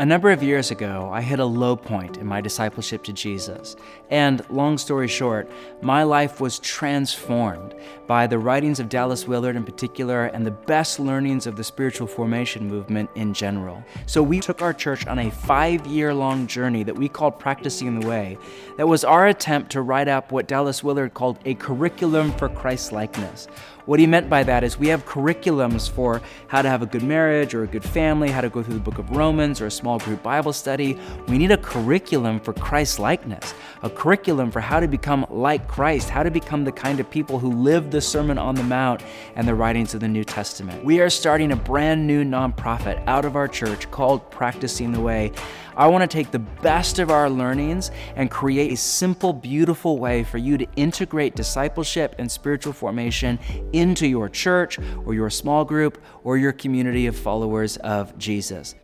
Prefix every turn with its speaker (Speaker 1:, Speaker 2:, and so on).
Speaker 1: A number of years ago, I hit a low point in my discipleship to Jesus. And long story short, my life was transformed by the writings of Dallas Willard in particular and the best learnings of the spiritual formation movement in general. So we took our church on a five year long journey that we called Practicing the Way. That was our attempt to write up what Dallas Willard called a curriculum for Christ likeness. What he meant by that is we have curriculums for how to have a good marriage or a good family, how to go through the book of Romans or a small group Bible study. We need a curriculum for Christ likeness, a curriculum for how to become like Christ, how to become the kind of people who live the Sermon on the Mount and the writings of the New Testament. We are starting a brand new nonprofit out of our church called Practicing the Way. I want to take the best of our learnings and create a simple, beautiful way for you to integrate discipleship and spiritual formation into your church or your small group or your community of followers of Jesus.